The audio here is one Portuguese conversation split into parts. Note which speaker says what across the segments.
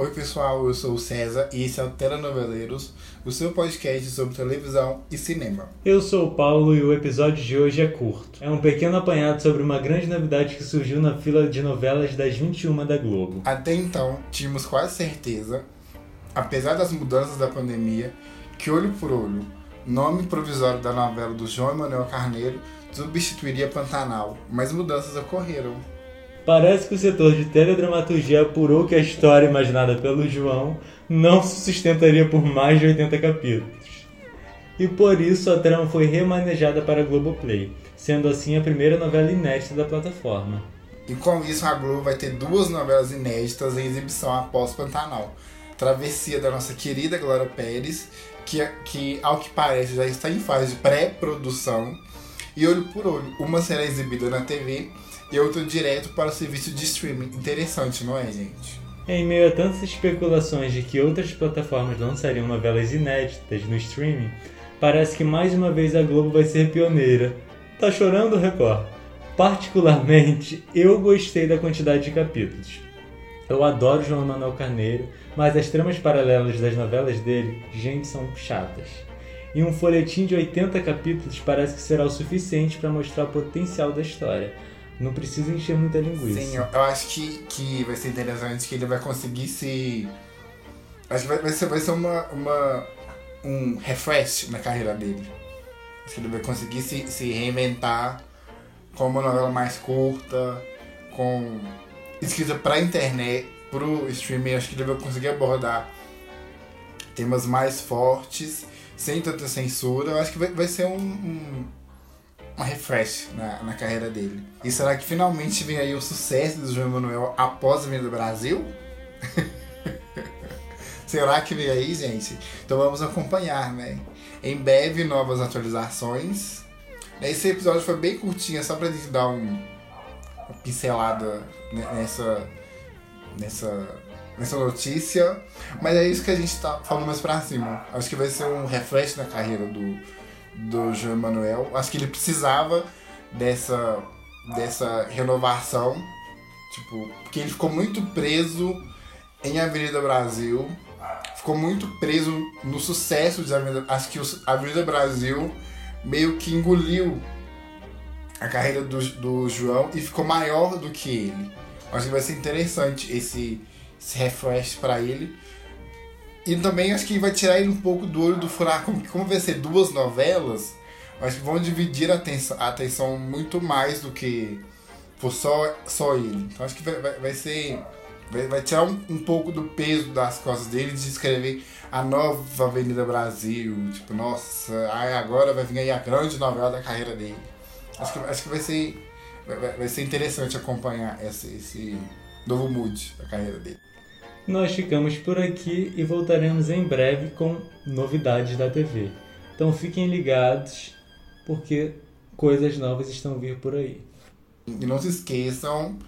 Speaker 1: Oi pessoal, eu sou o César e esse é o Telenoveleiros, o seu podcast sobre televisão e cinema.
Speaker 2: Eu sou o Paulo e o episódio de hoje é curto. É um pequeno apanhado sobre uma grande novidade que surgiu na fila de novelas das 21 da Globo.
Speaker 1: Até então, tínhamos quase certeza, apesar das mudanças da pandemia, que Olho por Olho, nome provisório da novela do João Emanuel Carneiro, substituiria Pantanal, mas mudanças ocorreram.
Speaker 2: Parece que o setor de teledramaturgia apurou que a história imaginada pelo João não se sustentaria por mais de 80 capítulos. E por isso a trama foi remanejada para a Globoplay, sendo assim a primeira novela inédita da plataforma.
Speaker 1: E com isso a Globo vai ter duas novelas inéditas em exibição após Pantanal. Travessia da nossa querida Glória Pérez, que, que ao que parece já está em fase de pré-produção, e Olho por Olho. Uma será exibida na TV e outra direto para o serviço de streaming. Interessante, não é, gente?
Speaker 2: Em meio a tantas especulações de que outras plataformas lançariam novelas inéditas no streaming, parece que mais uma vez a Globo vai ser pioneira. Tá chorando, Record? Particularmente, eu gostei da quantidade de capítulos. Eu adoro João Manuel Carneiro, mas as tramas paralelas das novelas dele, gente, são chatas. E um folhetim de 80 capítulos parece que será o suficiente para mostrar o potencial da história. Não precisa encher muita linguiça.
Speaker 1: Sim, eu, eu, acho que, que vai ser interessante que ele vai conseguir se. Acho que vai, vai ser, vai ser uma, uma, um refresh na carreira dele. Acho que ele vai conseguir se, se reinventar com uma novela mais curta, com escrita pra internet, pro streaming. Acho que ele vai conseguir abordar temas mais fortes, sem tanta censura. Eu acho que vai, vai ser um, um uma refresh na, na carreira dele. E será que finalmente vem aí o sucesso do João Emanuel após a vinda do Brasil? será que vem aí, gente? Então vamos acompanhar, né? Em breve, novas atualizações. Esse episódio foi bem curtinho, só pra gente dar um, uma pincelada nessa, nessa, nessa notícia. Mas é isso que a gente tá falando mais pra cima. Acho que vai ser um refresh na carreira do, do João Manuel. Acho que ele precisava dessa, dessa renovação. Tipo, porque ele ficou muito preso em Avenida Brasil. Ficou muito preso no sucesso de Avenida. Acho que a Avenida Brasil meio que engoliu a carreira do, do João e ficou maior do que ele. Acho que vai ser interessante esse, esse refresh para ele. E também acho que vai tirar ele um pouco do olho do furacão, porque como vai ser duas novelas, acho que vão dividir a atenção, a atenção muito mais do que for só, só ele. Então acho que vai, vai, vai ser. Vai, vai tirar um, um, pouco do peso das costas dele de escrever a nova Avenida Brasil. Tipo, nossa, ai, agora vai vir aí a grande novela da carreira dele. Acho que, acho que vai ser. Vai, vai ser interessante acompanhar esse, esse novo mood da carreira dele.
Speaker 2: Nós ficamos por aqui e voltaremos em breve com novidades da TV. Então fiquem ligados, porque coisas novas estão vir por aí.
Speaker 1: E não se esqueçam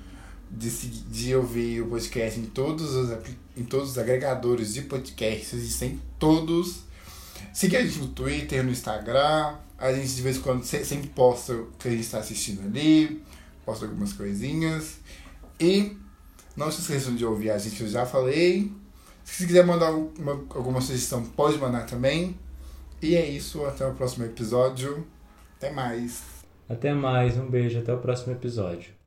Speaker 1: de, de ouvir o podcast em todos os, em todos os agregadores de podcasts, existem todos. Siga a gente no Twitter, no Instagram. A gente de vez em quando sempre posta o que a gente está assistindo ali, posta algumas coisinhas. E não se esqueçam de ouvir a gente, eu já falei. Se quiser mandar uma, alguma sugestão, pode mandar também. E é isso, até o próximo episódio. Até mais.
Speaker 2: Até mais, um beijo, até o próximo episódio.